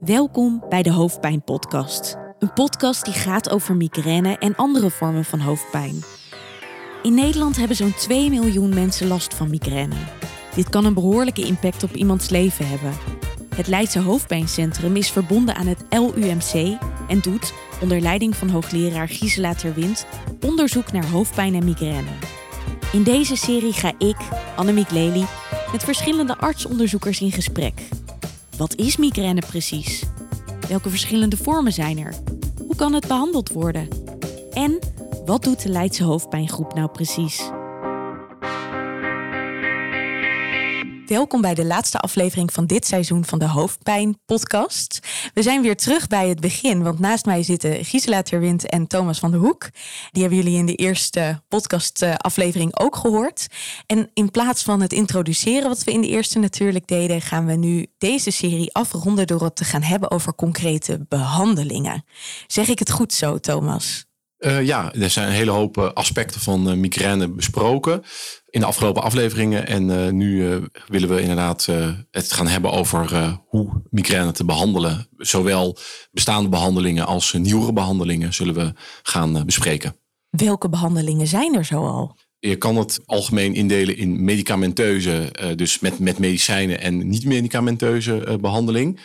Welkom bij de Hoofdpijn Podcast. Een podcast die gaat over migraine en andere vormen van hoofdpijn. In Nederland hebben zo'n 2 miljoen mensen last van migraine. Dit kan een behoorlijke impact op iemands leven hebben. Het Leidse Hoofdpijncentrum is verbonden aan het LUMC en doet, onder leiding van hoogleraar Gisela Terwind, onderzoek naar hoofdpijn en migraine. In deze serie ga ik, Annemiek Lely, met verschillende artsonderzoekers in gesprek. Wat is migraine precies? Welke verschillende vormen zijn er? Hoe kan het behandeld worden? En wat doet de Leidse hoofdpijngroep nou precies? Welkom bij de laatste aflevering van dit seizoen van de Hoofdpijn Podcast. We zijn weer terug bij het begin, want naast mij zitten Gisela Terwind en Thomas van der Hoek. Die hebben jullie in de eerste podcastaflevering ook gehoord. En in plaats van het introduceren, wat we in de eerste natuurlijk deden, gaan we nu deze serie afronden door het te gaan hebben over concrete behandelingen. Zeg ik het goed zo, Thomas? Uh, ja, er zijn een hele hoop uh, aspecten van uh, migraine besproken in de afgelopen afleveringen. En nu willen we inderdaad het gaan hebben over hoe migraine te behandelen. Zowel bestaande behandelingen als nieuwere behandelingen zullen we gaan bespreken. Welke behandelingen zijn er zoal? Je kan het algemeen indelen in medicamenteuze, dus met, met medicijnen en niet-medicamenteuze behandeling.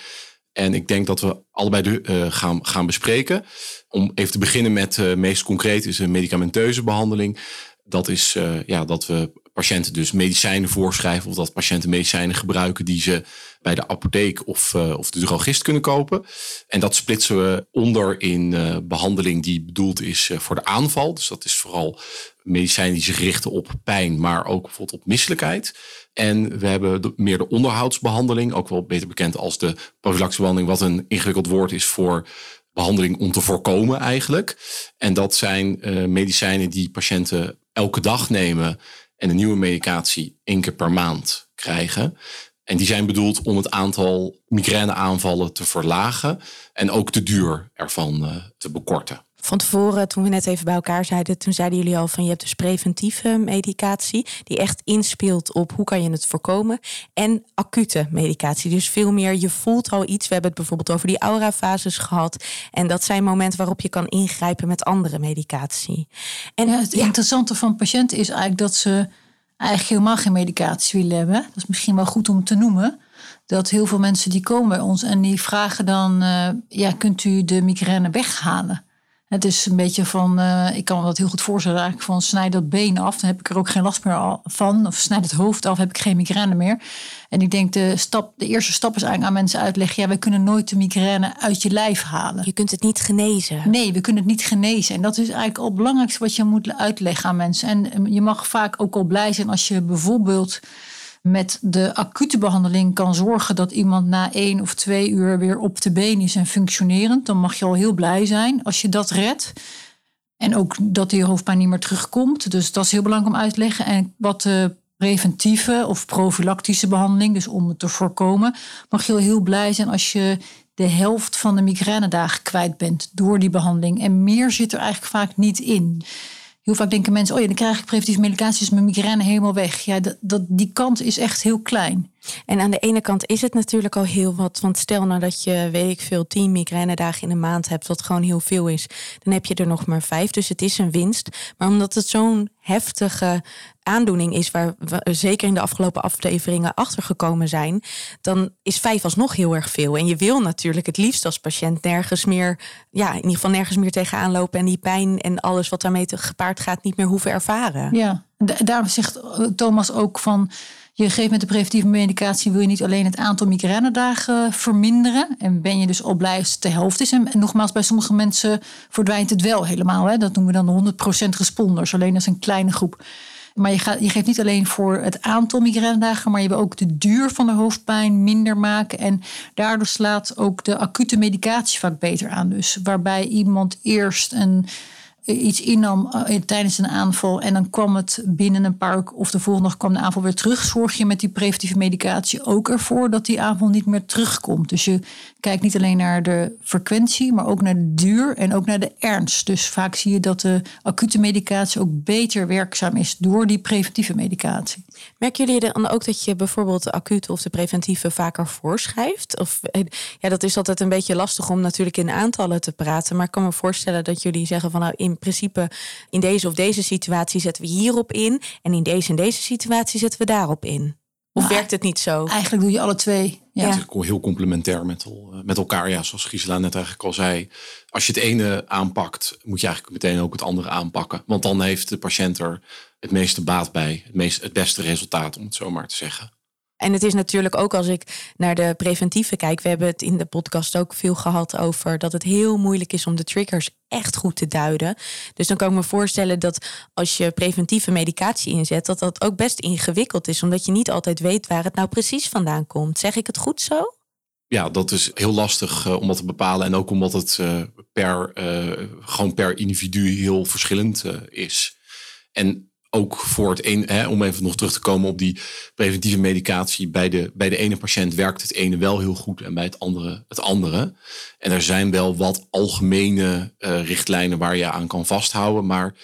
En ik denk dat we allebei de, uh, gaan, gaan bespreken. Om even te beginnen met uh, meest concreet is een medicamenteuze behandeling. Dat is uh, ja, dat we patiënten dus medicijnen voorschrijven of dat patiënten medicijnen gebruiken die ze bij de apotheek of, of de drogist kunnen kopen. En dat splitsen we onder in behandeling die bedoeld is voor de aanval. Dus dat is vooral medicijnen die zich richten op pijn, maar ook bijvoorbeeld op misselijkheid. En we hebben meer de onderhoudsbehandeling, ook wel beter bekend als de profilactische behandeling, wat een ingewikkeld woord is voor behandeling om te voorkomen eigenlijk. En dat zijn medicijnen die patiënten elke dag nemen en een nieuwe medicatie één keer per maand krijgen. En die zijn bedoeld om het aantal migraineaanvallen te verlagen en ook de duur ervan uh, te bekorten van tevoren, toen we net even bij elkaar zeiden, toen zeiden jullie al van je hebt dus preventieve medicatie, die echt inspeelt op hoe kan je het voorkomen. En acute medicatie. Dus veel meer, je voelt al iets. We hebben het bijvoorbeeld over die aurafases gehad. En dat zijn momenten waarop je kan ingrijpen met andere medicatie. En ja, het interessante van patiënten is eigenlijk dat ze eigenlijk helemaal geen medicatie willen hebben. Dat is misschien wel goed om te noemen dat heel veel mensen die komen bij ons en die vragen dan, uh, ja, kunt u de migraine weghalen? Het is een beetje van, uh, ik kan me dat heel goed voorstellen, eigenlijk van snijd dat been af, dan heb ik er ook geen last meer van. Of snijd het hoofd af, heb ik geen migraine meer. En ik denk de, stap, de eerste stap is eigenlijk aan mensen uitleggen, ja, wij kunnen nooit de migraine uit je lijf halen. Je kunt het niet genezen. Nee, we kunnen het niet genezen. En dat is eigenlijk al het belangrijkste wat je moet uitleggen aan mensen. En eh, je mag vaak ook al blij zijn als je bijvoorbeeld met de acute behandeling kan zorgen dat iemand na één of twee uur weer op de been is en functionerend, dan mag je al heel blij zijn als je dat redt. En ook dat die hoofdpijn niet meer terugkomt. Dus dat is heel belangrijk om uit te leggen. En wat de preventieve of profilactische behandeling, dus om het te voorkomen, mag je al heel blij zijn als je de helft van de migrainedagen kwijt bent door die behandeling. En meer zit er eigenlijk vaak niet in. Heel vaak denken mensen, oh ja, dan krijg ik preventieve medicatie, is mijn migraine helemaal weg. Ja, dat, dat, die kant is echt heel klein. En aan de ene kant is het natuurlijk al heel wat. Want stel nou dat je, weet ik veel, tien migrainedagen in een maand hebt, wat gewoon heel veel is, dan heb je er nog maar vijf. Dus het is een winst. Maar omdat het zo'n heftige aandoening is, waar we zeker in de afgelopen afleveringen achter gekomen zijn, dan is vijf alsnog heel erg veel. En je wil natuurlijk het liefst als patiënt nergens meer, ja, in ieder geval nergens meer tegenaan lopen en die pijn en alles wat daarmee gepaard gaat niet meer hoeven ervaren. Ja, daarom zegt Thomas ook van je geeft met de preventieve medicatie wil je niet alleen het aantal migrainedagen verminderen. En ben je dus al blij als het de helft is. En, nogmaals, bij sommige mensen verdwijnt het wel helemaal. Hè? Dat noemen we dan de 100% responders. Alleen dat is een kleine groep. Maar je, gaat, je geeft niet alleen voor het aantal migrainedagen, maar je wil ook de duur van de hoofdpijn minder maken. En daardoor slaat ook de acute medicatie vaak beter aan. Dus waarbij iemand eerst een iets innam uh, tijdens een aanval en dan kwam het binnen een paar of de volgende dag kwam de aanval weer terug, zorg je met die preventieve medicatie ook ervoor dat die aanval niet meer terugkomt. Dus je kijkt niet alleen naar de frequentie, maar ook naar de duur en ook naar de ernst. Dus vaak zie je dat de acute medicatie ook beter werkzaam is door die preventieve medicatie. Merken jullie dan ook dat je bijvoorbeeld de acute of de preventieve vaker voorschrijft? Of eh, ja, dat is altijd een beetje lastig om natuurlijk in aantallen te praten. Maar ik kan me voorstellen dat jullie zeggen van nou in principe in deze of deze situatie zetten we hierop in. En in deze en deze situatie zetten we daarop in. Of nou, werkt het niet zo? Eigenlijk doe je alle twee. Ja. Het is heel complementair met, met elkaar. Ja, zoals Gisela net eigenlijk al zei. Als je het ene aanpakt, moet je eigenlijk meteen ook het andere aanpakken. Want dan heeft de patiënt er het meeste baat bij. Het, meest, het beste resultaat, om het zo maar te zeggen. En het is natuurlijk ook als ik naar de preventieve kijk. We hebben het in de podcast ook veel gehad over dat het heel moeilijk is om de triggers echt goed te duiden. Dus dan kan ik me voorstellen dat als je preventieve medicatie inzet, dat dat ook best ingewikkeld is, omdat je niet altijd weet waar het nou precies vandaan komt. Zeg ik het goed zo? Ja, dat is heel lastig uh, om dat te bepalen. En ook omdat het uh, per, uh, gewoon per individu heel verschillend is. En ook voor het een, hè, om even nog terug te komen op die preventieve medicatie. Bij de, bij de ene patiënt werkt het ene wel heel goed en bij het andere het andere. En er zijn wel wat algemene uh, richtlijnen waar je aan kan vasthouden. Maar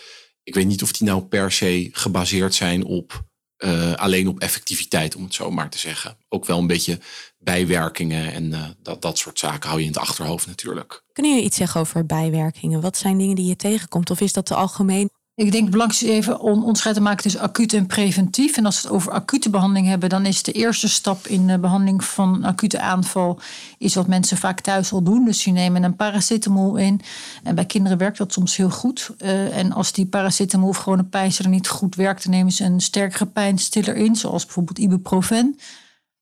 ik weet niet of die nou per se gebaseerd zijn op uh, alleen op effectiviteit, om het zo maar te zeggen. Ook wel een beetje bijwerkingen en uh, dat, dat soort zaken hou je in het achterhoofd natuurlijk. Kun je iets zeggen over bijwerkingen? Wat zijn dingen die je tegenkomt? Of is dat te algemeen? Ik denk is even om onderscheid te maken tussen acuut en preventief. En als we het over acute behandeling hebben, dan is de eerste stap in de behandeling van acute aanval is wat mensen vaak thuis al doen. Dus die nemen een paracetamol in. En bij kinderen werkt dat soms heel goed. Uh, en als die paracetamol of gewone pijnstiller niet goed werkt, dan nemen ze een sterkere pijnstiller in, zoals bijvoorbeeld ibuprofen.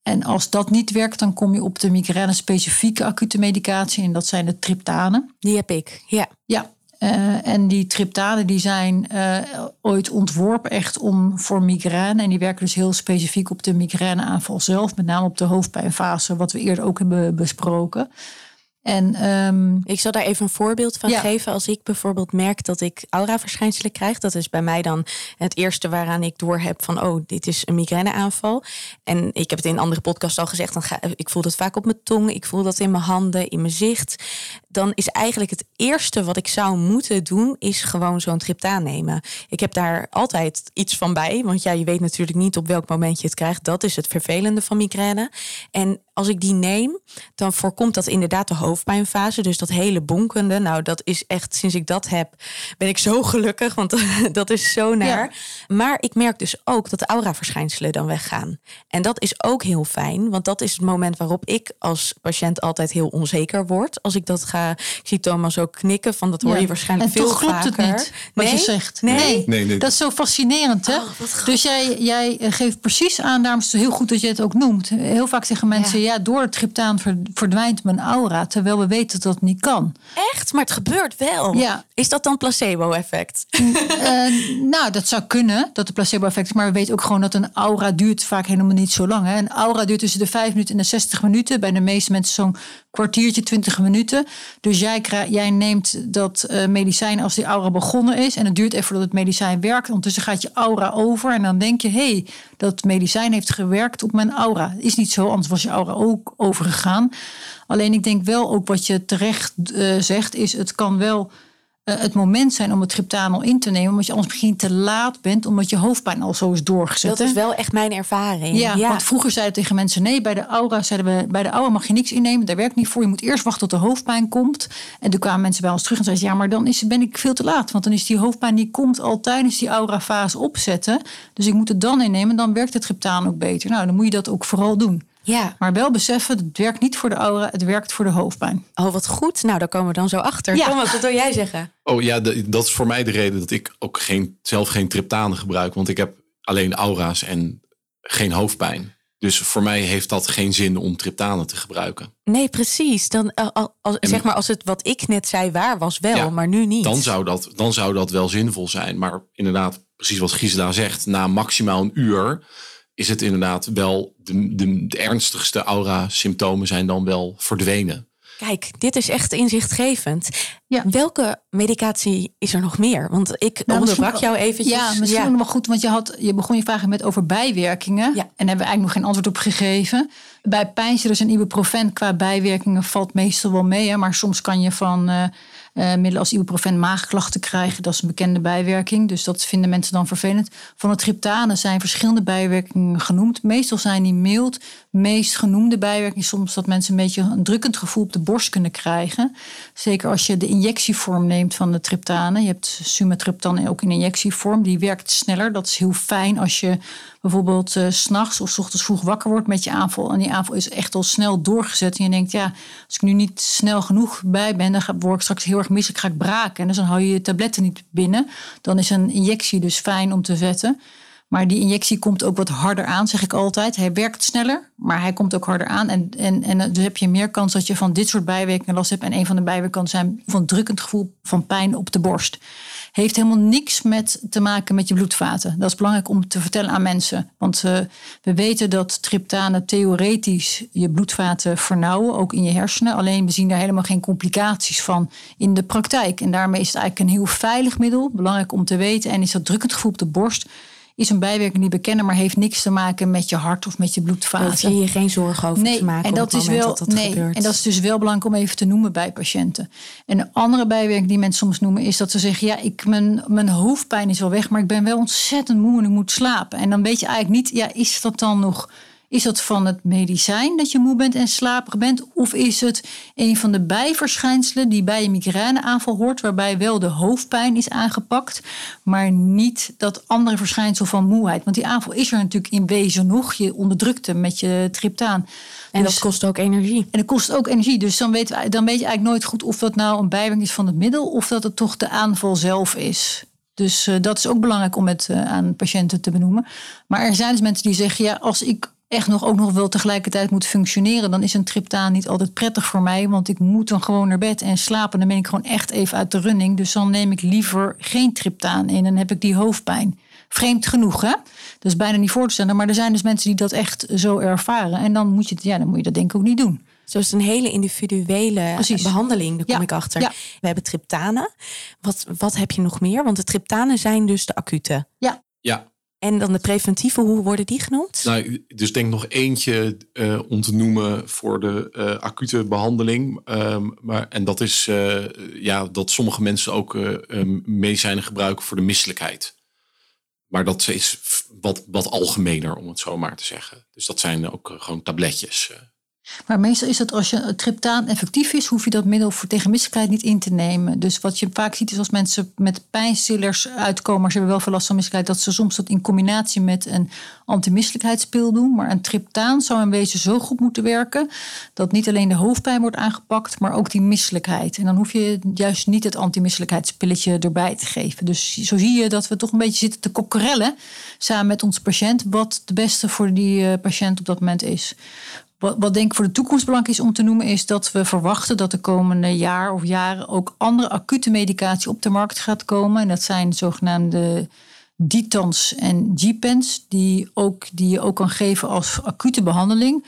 En als dat niet werkt, dan kom je op de migraine-specifieke acute medicatie. En dat zijn de triptanen. Die heb ik, ja. Ja, uh, en die triptanen die zijn uh, ooit ontworpen echt om voor migraine. En die werken dus heel specifiek op de migraineaanval zelf. Met name op de hoofdpijnfase, wat we eerder ook hebben besproken. En, um, ik zal daar even een voorbeeld van geven. Als ik bijvoorbeeld merk dat ik aura-verschijnselen krijg, dat is bij mij dan het eerste waaraan ik door heb van, oh, dit is een migraineaanval. En ik heb het in een andere podcast al gezegd, dan ga, ik voel dat vaak op mijn tong, ik voel dat in mijn handen, in mijn zicht. Dan is eigenlijk het eerste wat ik zou moeten doen, is gewoon zo'n triptaan nemen. Ik heb daar altijd iets van bij, want ja, je weet natuurlijk niet op welk moment je het krijgt. Dat is het vervelende van migraine. En als ik die neem, dan voorkomt dat inderdaad de hoofdpijnfase. Dus dat hele bonkende. Nou, dat is echt, sinds ik dat heb, ben ik zo gelukkig. Want dat is zo naar. Maar ik merk dus ook dat de aura-verschijnselen dan weggaan. En dat is ook heel fijn. Want dat is het moment waarop ik als patiënt altijd heel onzeker word. Als ik dat ga, ik zie Thomas ook knikken. Van dat hoor je waarschijnlijk en veel klopt vaker. Het niet, wat nee? je zegt. Nee. Nee. nee. Dat is zo fascinerend. Hè? Oh, dus jij, jij geeft precies aan, daarom is het heel goed dat je het ook noemt. Heel vaak zeggen mensen, ja, door het triptaan verdwijnt mijn aura. Terwijl we weten dat dat niet kan. Echt? Maar het gebeurt wel. Ja. Is dat dan placebo-effect? Uh, nou, dat zou kunnen, dat het placebo-effect is. Maar we weten ook gewoon dat een aura duurt vaak helemaal niet zo lang. Hè. Een aura duurt tussen de 5 minuten en de 60 minuten. Bij de meeste mensen zo'n kwartiertje, 20 minuten. Dus jij, jij neemt dat uh, medicijn als die aura begonnen is. En het duurt even voordat het medicijn werkt. Ondertussen gaat je aura over. En dan denk je, hé, hey, dat medicijn heeft gewerkt op mijn aura. Is niet zo, anders was je aura ook overgegaan. Alleen ik denk wel ook wat je terecht uh, zegt, is het kan wel het moment zijn om het triptanol in te nemen, omdat je anders misschien te laat bent, omdat je hoofdpijn al zo is doorgezet. Dat is wel echt mijn ervaring. Ja, ja. want vroeger zeiden tegen mensen: nee, bij de aura zeiden we, bij de aura mag je niks innemen, daar werkt niet voor. Je moet eerst wachten tot de hoofdpijn komt. En toen kwamen mensen bij ons terug en zeiden: ja, maar dan is, ben ik veel te laat, want dan is die hoofdpijn die komt al tijdens die aura-fase opzetten. Dus ik moet het dan innemen, dan werkt het triptaan ook beter. Nou, dan moet je dat ook vooral doen. Ja. Maar wel beseffen, het werkt niet voor de aura, het werkt voor de hoofdpijn. Oh, wat goed. Nou, daar komen we dan zo achter. Ja. Thomas, wat wil jij zeggen? Oh ja, dat is voor mij de reden dat ik ook geen, zelf geen triptanen gebruik. Want ik heb alleen aura's en geen hoofdpijn. Dus voor mij heeft dat geen zin om triptanen te gebruiken. Nee, precies. Dan, als, zeg maar als het wat ik net zei waar was wel, maar nu niet. Dan zou, dat, dan zou dat wel zinvol zijn. Maar inderdaad, precies wat Gisela zegt, na maximaal een uur is het inderdaad wel de, de, de ernstigste aura-symptomen zijn dan wel verdwenen. Kijk, dit is echt inzichtgevend. Ja. Welke medicatie is er nog meer? Want ik Nou, onderbrak jou eventjes. Ja, misschien nog wel goed, want je, had, je begon je vragen met over bijwerkingen. Ja. En daar hebben we eigenlijk nog geen antwoord op gegeven. Bij pijnstillers en ibuprofen qua bijwerkingen valt meestal wel mee. Hè, maar soms kan je van eh, eh, middelen als ibuprofen maagklachten krijgen. Dat is een bekende bijwerking. Dus dat vinden mensen dan vervelend. Van de triptanen zijn verschillende bijwerkingen genoemd. Meestal zijn die mild. Meest genoemde bijwerking is soms dat mensen een beetje een drukkend gevoel op de borst kunnen krijgen. Zeker als je de injectievorm neemt van de triptanen. Je hebt sumatriptan ook in injectievorm. Die werkt sneller. Dat is heel fijn als je bijvoorbeeld eh, s s'nachts of s ochtends vroeg wakker wordt met je aanval. En die aanval is echt al snel doorgezet. En je denkt, ja, als ik nu niet snel genoeg bij ben, dan word ik straks heel erg misselijk, ga ik braken. En dus dan hou je je tabletten niet binnen. Dan is een injectie dus fijn om te zetten. Maar die injectie komt ook wat harder aan, zeg ik altijd. Hij werkt sneller, maar hij komt ook harder aan. En, en, en dus heb je meer kans dat je van dit soort bijwerkingen last hebt. En een van de bijwerkingen kan zijn van drukkend gevoel van pijn op de borst. Heeft helemaal niks met te maken met je bloedvaten. Dat is belangrijk om te vertellen aan mensen. Want eh, we weten dat triptanen theoretisch je bloedvaten vernauwen, ook in je hersenen. Alleen we zien daar helemaal geen complicaties van in de praktijk. En daarmee is het eigenlijk een heel veilig middel. Belangrijk om te weten. En is dat drukkend gevoel op de borst is een bijwerking die we kennen, maar heeft niks te maken met je hart of met je Daar hoef bloedvaten. je je geen zorgen over te maken en dat op het is wel, dat dat nee, gebeurt. En dat is dus wel belangrijk om even te noemen bij patiënten. En een andere bijwerking die mensen soms noemen is dat ze zeggen: ja, ik, mijn, mijn hoofdpijn is wel weg, maar ik ben wel ontzettend moe en ik moet slapen. En dan weet je eigenlijk niet, ja, is dat dan nog. Is dat van het medicijn dat je moe bent en slaperig bent? Of is het een van de bijverschijnselen die bij een migraineaanval hoort, waarbij wel de hoofdpijn is aangepakt, maar niet dat andere verschijnsel van moeheid? Want die aanval is er natuurlijk in wezen nog. Je onderdrukt hem met je triptaan. en Dus- dat kost ook energie. en het kost ook energie. Dus dan, weten we, dan weet je eigenlijk nooit goed of dat nou een bijwerking is van het middel of dat het toch de aanval zelf is. Dus eh, dat is ook belangrijk om het eh, aan patiënten te benoemen. Maar er zijn dus mensen die zeggen: ja, als ik echt nog ook nog wel tegelijkertijd moet functioneren, dan is een triptaan niet altijd prettig voor mij. Want ik moet dan gewoon naar bed en slapen. Dan ben ik gewoon echt even uit de running. Dus dan neem ik liever geen triptaan in. En dan heb ik die hoofdpijn. Vreemd genoeg, hè? Dat is bijna niet voor te stellen. Maar er zijn dus mensen die dat echt zo ervaren. En dan moet je, het- ja, dan moet je dat denk ik ook niet doen. Zo is het een hele individuele Precies. behandeling, daar kom Ja, ik achter. ja. We hebben triptanen. Wat, wat heb je nog meer? Want de triptanen zijn dus de acute. Ja, Ja, En dan de preventieve, hoe worden die genoemd? Nou, dus denk nog eentje eh, om te noemen voor de eh, acute behandeling. Ehm, maar, en dat is eh, ja, dat sommige mensen ook medicijnen gebruiken voor de misselijkheid. Maar dat is wat, wat algemener, om het zo maar te zeggen. Dus dat zijn ook gewoon tabletjes. Eh. Maar meestal is het als je het triptaan effectief is, hoef je dat middel voor tegen misselijkheid niet in te nemen. Dus wat je vaak ziet is als mensen met pijnstillers uitkomen, maar ze hebben wel veel last van misselijkheid, dat ze soms dat in combinatie met een antimisselijkheidspil doen. Maar een triptaan zou in wezen zo goed moeten werken dat niet alleen de hoofdpijn wordt aangepakt, maar ook die misselijkheid. En dan hoef je juist niet het antimisselijkheidspilletje erbij te geven. Dus zo zie je dat we toch een beetje zitten te kokkerellen samen met onze patiënt, wat de beste voor die eh, patiënt op dat moment is. Wat, wat denk ik voor de toekomst belangrijk is om te noemen, is dat we verwachten dat de komende jaar of jaren ook andere acute medicatie op de markt gaat komen. En dat zijn de zogenaamde Ditans en G-pens, die, ook, die je ook kan geven als acute behandeling.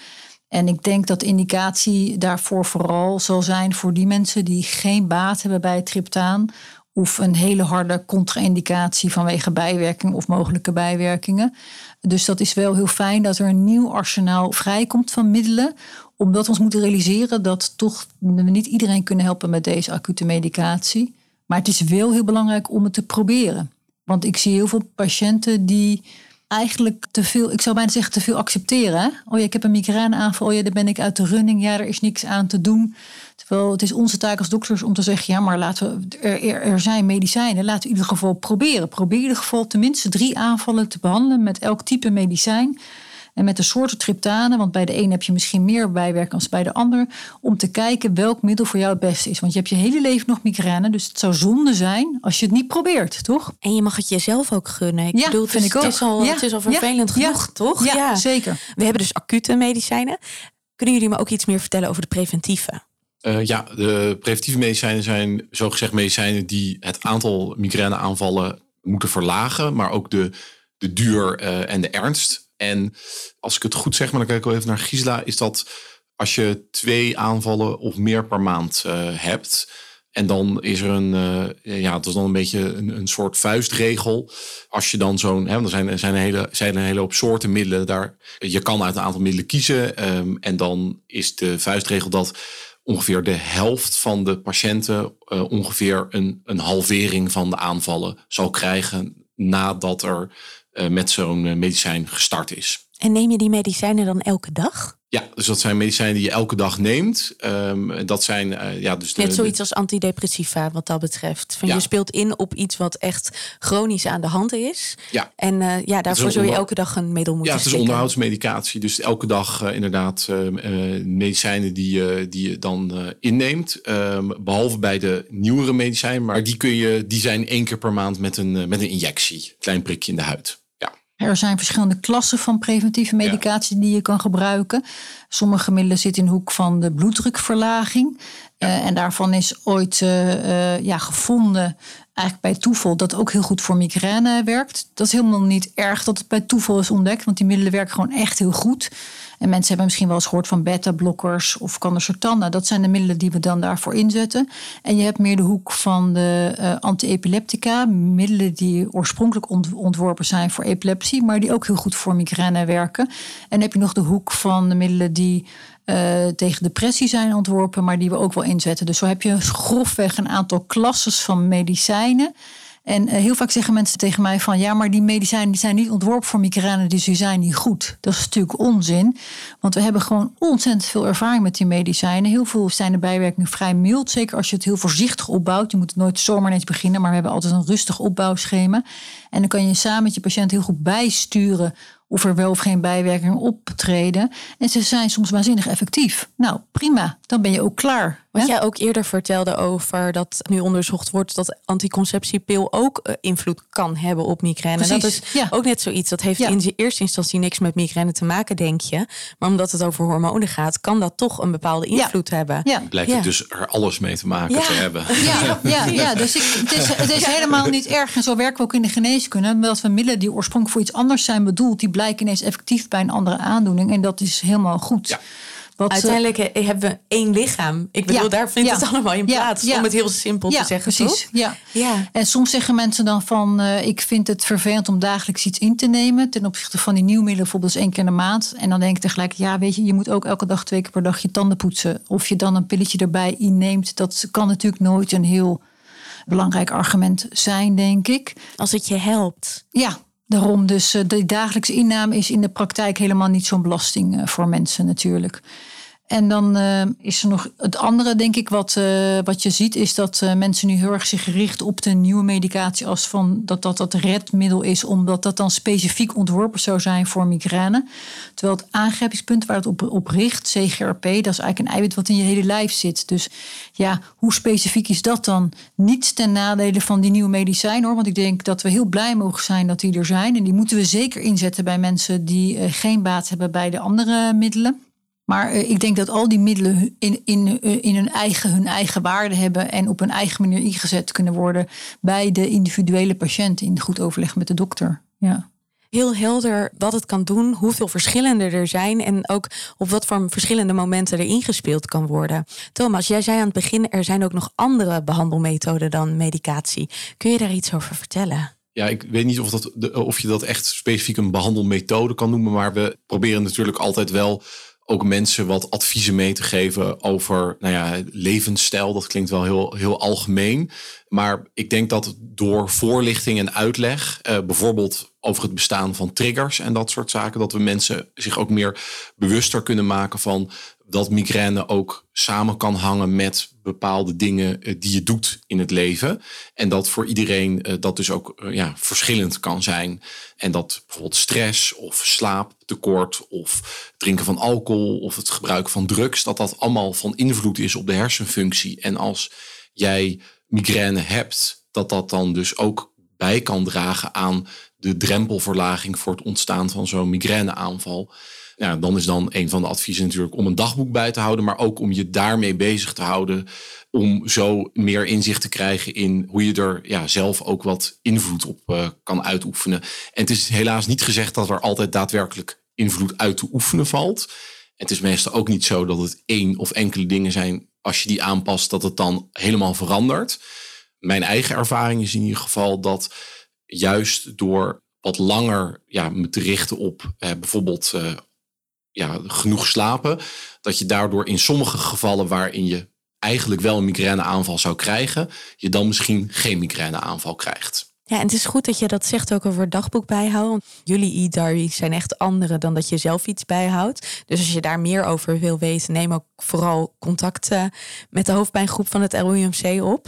En ik denk dat de indicatie daarvoor vooral zal zijn voor die mensen die geen baat hebben bij triptaan. Of een hele harde contra-indicatie vanwege bijwerkingen of mogelijke bijwerkingen. Dus dat is wel heel fijn dat er een nieuw arsenaal vrijkomt van middelen. Omdat we ons moeten realiseren dat toch we niet iedereen kunnen helpen met deze acute medicatie. Maar het is wel heel belangrijk om het te proberen. Want ik zie heel veel patiënten die eigenlijk te veel, ik zou bijna zeggen, te veel accepteren. Oh ja, ik heb een migraineaanval, oh ja, daar ben ik uit de running. Ja, er is niks aan te doen. Terwijl het is onze taak als dokters om te zeggen, ja, maar laten we, er, er zijn medicijnen. Laten we in ieder geval proberen. Probeer in ieder geval tenminste drie aanvallen te behandelen met elk type medicijn. En met de soorten triptanen, want bij de een heb je misschien meer bijwerking als bij de ander. Om te kijken welk middel voor jou het beste is. Want je hebt je hele leven nog migraine. Dus het zou zonde zijn als je het niet probeert, toch? En je mag het jezelf ook gunnen. Ik Ja, bedoel, het vind is, ik ook. Het is al, Ja, het is al vervelend ja, genoeg, toch? Ja, zeker. We hebben dus acute medicijnen. Kunnen jullie me ook iets meer vertellen over de preventieve? Eh, ja, de preventieve medicijnen zijn zogezegd medicijnen die het aantal migraineaanvallen moeten verlagen, maar ook de, de duur eh, en de ernst. En als ik het goed zeg, maar dan kijk ik wel even naar Gisela, is dat als je twee aanvallen of meer per maand uh, hebt. En dan is er een, uh, ja, het is dan een beetje een, soort vuistregel. Als je dan zo'n, hè, er zijn, zijn, een hele, zijn een hele hoop soorten middelen daar. Je kan uit een aantal middelen kiezen. Um, en dan is de vuistregel dat ongeveer de helft van de patiënten uh, ongeveer een, een halvering van de aanvallen zal krijgen nadat er met zo'n medicijn gestart is. En neem je die medicijnen dan elke dag? Ja, dus dat zijn medicijnen die je elke dag neemt. Um, dat zijn uh, ja, dus de, net zoiets als antidepressiva wat dat betreft. Van ja. Je speelt in op iets wat echt chronisch aan de hand is. Ja. En uh, ja, daarvoor zul je elke dag een middel moeten Ja, het is onderhoudsmedicatie. Dus elke dag uh, inderdaad medicijnen die, die je dan inneemt. Um, behalve bij de nieuwere medicijnen. Maar die, kun je, die zijn één keer per maand met een, met een injectie. Klein prikje in de huid. Er zijn verschillende klassen van preventieve medicatie ja. die je kan gebruiken. Sommige middelen zitten in de hoek van de bloeddrukverlaging. Ja. Uh, en daarvan is ooit uh, uh, ja, gevonden, eigenlijk bij toeval, dat ook heel goed voor migraine werkt. Dat is helemaal niet erg dat het bij toeval is ontdekt, want die middelen werken gewoon echt heel goed. En mensen hebben misschien wel eens gehoord van beta-blokkers of cannacertan. Nou, dat zijn de middelen die we dan daarvoor inzetten. En je hebt meer de hoek van de uh, anti-epileptica. Middelen die oorspronkelijk ont ontworpen zijn voor epilepsie, maar die ook heel goed voor migraine werken. En dan heb je nog de hoek van de middelen die uh, tegen depressie zijn ontworpen, maar die we ook wel inzetten. Dus zo heb je grofweg een aantal klasses van medicijnen. En uh, heel vaak zeggen mensen tegen mij van ja, maar die medicijnen die zijn niet ontworpen voor migraine, dus die zijn niet goed. Dat is natuurlijk onzin, want we hebben gewoon ontzettend veel ervaring met die medicijnen. Heel veel zijn de bijwerkingen vrij mild, zeker als je het heel voorzichtig opbouwt. Je moet het nooit zomaar ineens beginnen, maar we hebben altijd een rustig opbouwschema. En dan kan je samen met je patiënt heel goed bijsturen of er wel of geen bijwerkingen optreden. En ze zijn soms waanzinnig effectief. Nou, prima, dan ben je ook klaar. Wat jij ook eerder vertelde over dat nu onderzocht wordt dat anticonceptiepil ook uh, invloed kan hebben op migraine. Precies, dat is ja. ook net zoiets. Dat heeft Ja. in eerste instantie niks met migraine te maken, denk je. Maar omdat het over hormonen gaat, kan dat toch een bepaalde Ja. invloed hebben. Ja. Blijkt Ja. het dus er alles mee te maken Ja. te hebben. Ja, ja, ja, dus ik, het is, het is helemaal niet erg. En zo werken we ook in de geneeskunde. Dat we middelen die oorspronkelijk voor iets anders zijn bedoeld, die blijken ineens effectief bij een andere aandoening. En dat is helemaal goed. Wat, eh, Uiteindelijk eh, hebben we één lichaam. Ik bedoel, Ja. daar vindt Ja. het allemaal in plaats. Ja. Om het heel simpel te zeggen, precies. toch? Ja. Ja. En soms zeggen mensen dan van, eh, ik vind het vervelend om dagelijks iets in te nemen. Ten opzichte van die nieuwe middelen, bijvoorbeeld één keer in de maand. En dan denk ik tegelijk, ja weet je, je moet ook elke dag twee keer per dag je tanden poetsen. Of je dan een pilletje erbij inneemt. Dat kan natuurlijk nooit een heel belangrijk argument zijn, denk ik. Als het je helpt. Ja, daarom. Dus eh, de dagelijkse inname is in de praktijk helemaal niet zo'n belasting eh, voor mensen natuurlijk. En dan eh, is er nog het andere, denk ik, wat, eh, wat je ziet, is dat eh, mensen nu heel erg zich richten op de nieuwe medicatie als van dat dat dat redmiddel is, omdat dat dan specifiek ontworpen zou zijn voor migraine. Terwijl het aangrijpingspunt waar het op, op richt, CGRP, dat is eigenlijk een eiwit wat in je hele lijf zit. Dus ja, hoe specifiek is dat dan? Niets ten nadele van die nieuwe medicijnen hoor. Want ik denk dat we heel blij mogen zijn dat die er zijn. En die moeten we zeker inzetten bij mensen die geen baat hebben bij de andere middelen. Maar eh, ik denk dat al die middelen in, in, eh, in hun, eigen, hun eigen waarde hebben en op een eigen manier ingezet kunnen worden bij de individuele patiënt in goed overleg met de dokter. Ja. Heel helder wat het kan doen, hoeveel verschillende er zijn en ook op wat voor verschillende momenten er ingespeeld kan worden. Thomas, jij zei aan het begin, er zijn ook nog andere behandelmethoden dan medicatie. Kun je daar iets over vertellen? Ja, ik weet niet of, dat, of je dat echt specifiek een behandelmethode kan noemen. Maar we proberen natuurlijk altijd wel ook mensen wat adviezen mee te geven over nou ja, levensstijl. Dat klinkt wel heel, heel algemeen. Maar ik denk dat door voorlichting en uitleg, eh, bijvoorbeeld over het bestaan van triggers en dat soort zaken, dat we mensen zich ook meer bewuster kunnen maken van dat migraine ook samen kan hangen met bepaalde dingen eh, die je doet in het leven. En dat voor iedereen eh, dat dus ook eh, ja, verschillend kan zijn. En dat bijvoorbeeld stress of slaaptekort of drinken van alcohol of het gebruik van drugs, dat dat allemaal van invloed is op de hersenfunctie. En als jij migraine hebt, dat dat dan dus ook bij kan dragen aan de drempelverlaging voor het ontstaan van zo'n migraineaanval. Ja, dan is dan een van de adviezen natuurlijk om een dagboek bij te houden, maar ook om je daarmee bezig te houden. Om zo meer inzicht te krijgen in hoe je er ja, zelf ook wat invloed op eh, kan uitoefenen. En het is helaas niet gezegd dat er altijd daadwerkelijk invloed uit te oefenen valt. het is meestal ook niet zo dat het één of enkele dingen zijn. Als je die aanpast, dat het dan helemaal verandert. Mijn eigen ervaring is in ieder geval dat juist door wat langer ja, me te richten op eh, bijvoorbeeld eh, ja, genoeg slapen, dat je daardoor in sommige gevallen waarin je eigenlijk wel een migraineaanval zou krijgen, je dan misschien geen migraineaanval krijgt. Ja, en het is goed dat je dat zegt ook over dagboek bijhouden. jullie e-diaries zijn echt andere dan dat je zelf iets bijhoudt. Dus als je daar meer over wil weten, neem ook vooral contact uh, met de hoofdpijngroep van het RUMC op.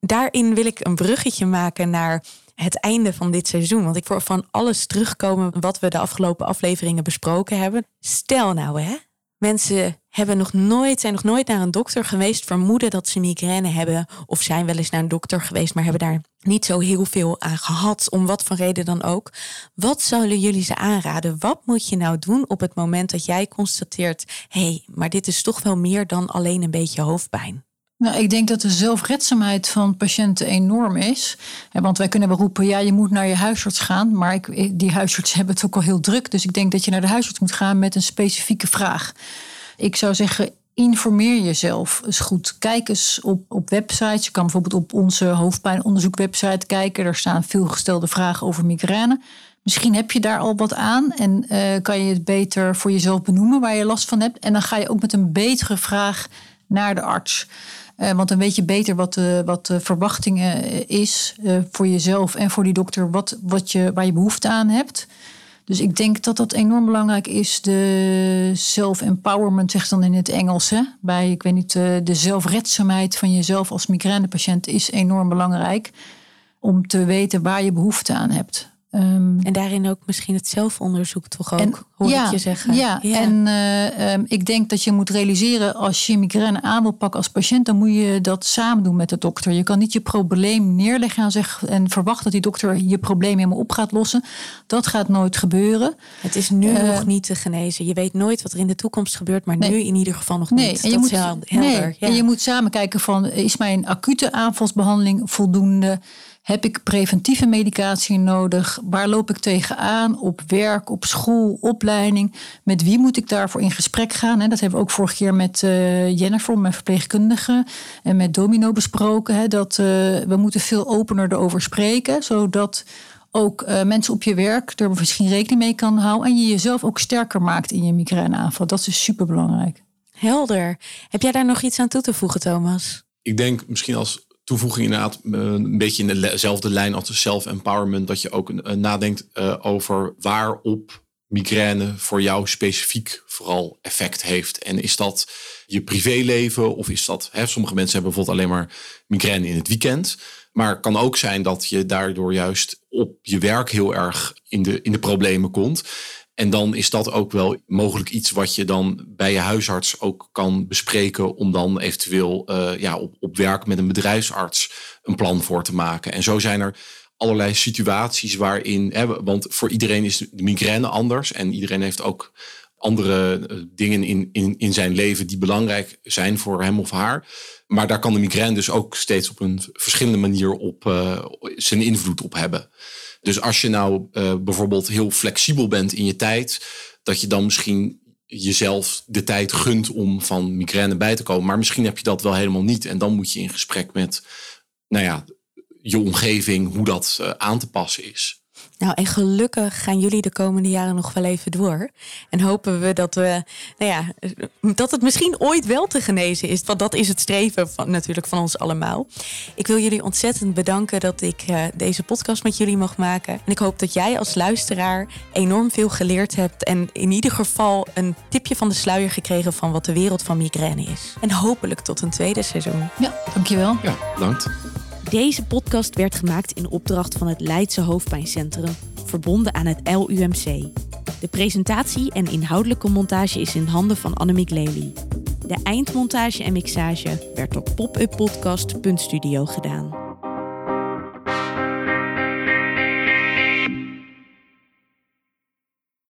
Daarin wil ik een bruggetje maken naar het einde van dit seizoen. Want ik voor van alles terugkomen wat we de afgelopen afleveringen besproken hebben. Stel nou hè, mensen hebben nog nooit, zijn nog nooit naar een dokter geweest, vermoeden dat ze migraine hebben. Of zijn wel eens naar een dokter geweest, maar hebben daar niet zo heel veel aan gehad, om wat voor reden dan ook. Wat zouden jullie ze aanraden? Wat moet je nou doen op het moment dat jij constateert: hé, hey, maar dit is toch wel meer dan alleen een beetje hoofdpijn? Nou, ik denk dat de zelfredzaamheid van patiënten enorm is. Want wij kunnen wel roepen, ja, je moet naar je huisarts gaan. Maar ik, die huisarts hebben het ook al heel druk. Dus ik denk dat je naar de huisarts moet gaan met een specifieke vraag. Ik zou zeggen, informeer jezelf eens goed. Kijk eens op, op websites. Je kan bijvoorbeeld op onze hoofdpijnonderzoekwebsite kijken. Daar staan veel gestelde vragen over migraine. Misschien heb je daar al wat aan en uh, kan je het beter voor jezelf benoemen waar je last van hebt. En dan ga je ook met een betere vraag naar de arts. Uh, want dan weet je beter wat de, wat de verwachtingen is uh, voor jezelf en voor die dokter, wat, wat je, waar je behoefte aan hebt. Dus ik denk dat dat enorm belangrijk is. De self-empowerment, zegt dan in het Engels. Hè? Bij, ik weet niet, de zelfredzaamheid van jezelf als migrainepatiënt is enorm belangrijk. Om te weten waar je behoefte aan hebt. Um, en daarin ook misschien het zelfonderzoek toch ook, en, hoor ja, ik je zeggen. Ja, ja. en uh, um, ik denk dat je moet realiseren... als je migraine aan wil pakken als patiënt... dan moet je dat samen doen met de dokter. Je kan niet je probleem neerleggen en, zeggen, en verwachten... dat die dokter je probleem helemaal op gaat lossen. Dat gaat nooit gebeuren. Het is nu uh, nog niet te genezen. Je weet nooit wat er in de toekomst gebeurt... maar nee. nu in ieder geval nog nee, niet. En je dat moet, is helder. Nee, ja. en je moet samen kijken van... is mijn acute aanvalsbehandeling voldoende... Heb ik preventieve medicatie nodig? Waar loop ik tegenaan? Op werk, op school, opleiding? Met wie moet ik daarvoor in gesprek gaan? Dat hebben we ook vorige keer met uh, Jennifer, mijn verpleegkundige, en met Domino besproken. Dat uh, we moeten veel opener erover spreken, zodat ook uh, mensen op je werk er misschien rekening mee kan houden en je jezelf ook sterker maakt in je migraineaanval. Dat is super belangrijk. Helder. Heb jij daar nog iets aan toe te voegen, Thomas? Ik denk misschien als toevoeging inderdaad eh, een beetje in dezelfde lijn als de self-empowerment. Dat je ook uh, nadenkt uh, over waarop migraine voor jou specifiek vooral effect heeft. En is dat je privéleven of is dat... Hè, sommige mensen hebben bijvoorbeeld alleen maar migraine in het weekend. Maar het kan ook zijn dat je daardoor juist op je werk heel erg in de, in de problemen komt. En dan is dat ook wel mogelijk iets wat je dan bij je huisarts ook kan bespreken. Om dan eventueel uh, ja, op, op werk met een bedrijfsarts een plan voor te maken. En zo zijn er allerlei situaties waarin. Hè, want voor iedereen is de migraine anders. En iedereen heeft ook andere eh, dingen in, in, in zijn leven die belangrijk zijn voor hem of haar. Maar daar kan de migraine dus ook steeds op een verschillende manier op uh, zijn invloed op hebben. Dus als je nou uh, bijvoorbeeld heel flexibel bent in je tijd, dat je dan misschien jezelf de tijd gunt om van migraine bij te komen. Maar misschien heb je dat wel helemaal niet. En dan moet je in gesprek met nou ja, je omgeving, hoe dat uh, aan te passen is. Nou, en gelukkig gaan jullie de komende jaren nog wel even door. En hopen we dat we, nou ja, dat het misschien ooit wel te genezen is. Want dat is het streven van, natuurlijk van ons allemaal. Ik wil jullie ontzettend bedanken dat ik uh, deze podcast met jullie mag maken. En ik hoop dat jij als luisteraar enorm veel geleerd hebt. En in ieder geval een tipje van de sluier gekregen van wat de wereld van migraine is. En hopelijk tot een tweede seizoen. Ja, dankjewel. Ja, bedankt. Deze podcast werd gemaakt in opdracht van het Leidse Hoofdpijncentrum, verbonden aan het LUMC. De presentatie en inhoudelijke montage is in handen van Annemiek Lely. De eindmontage en mixage werd door popuppodcast.studio gedaan.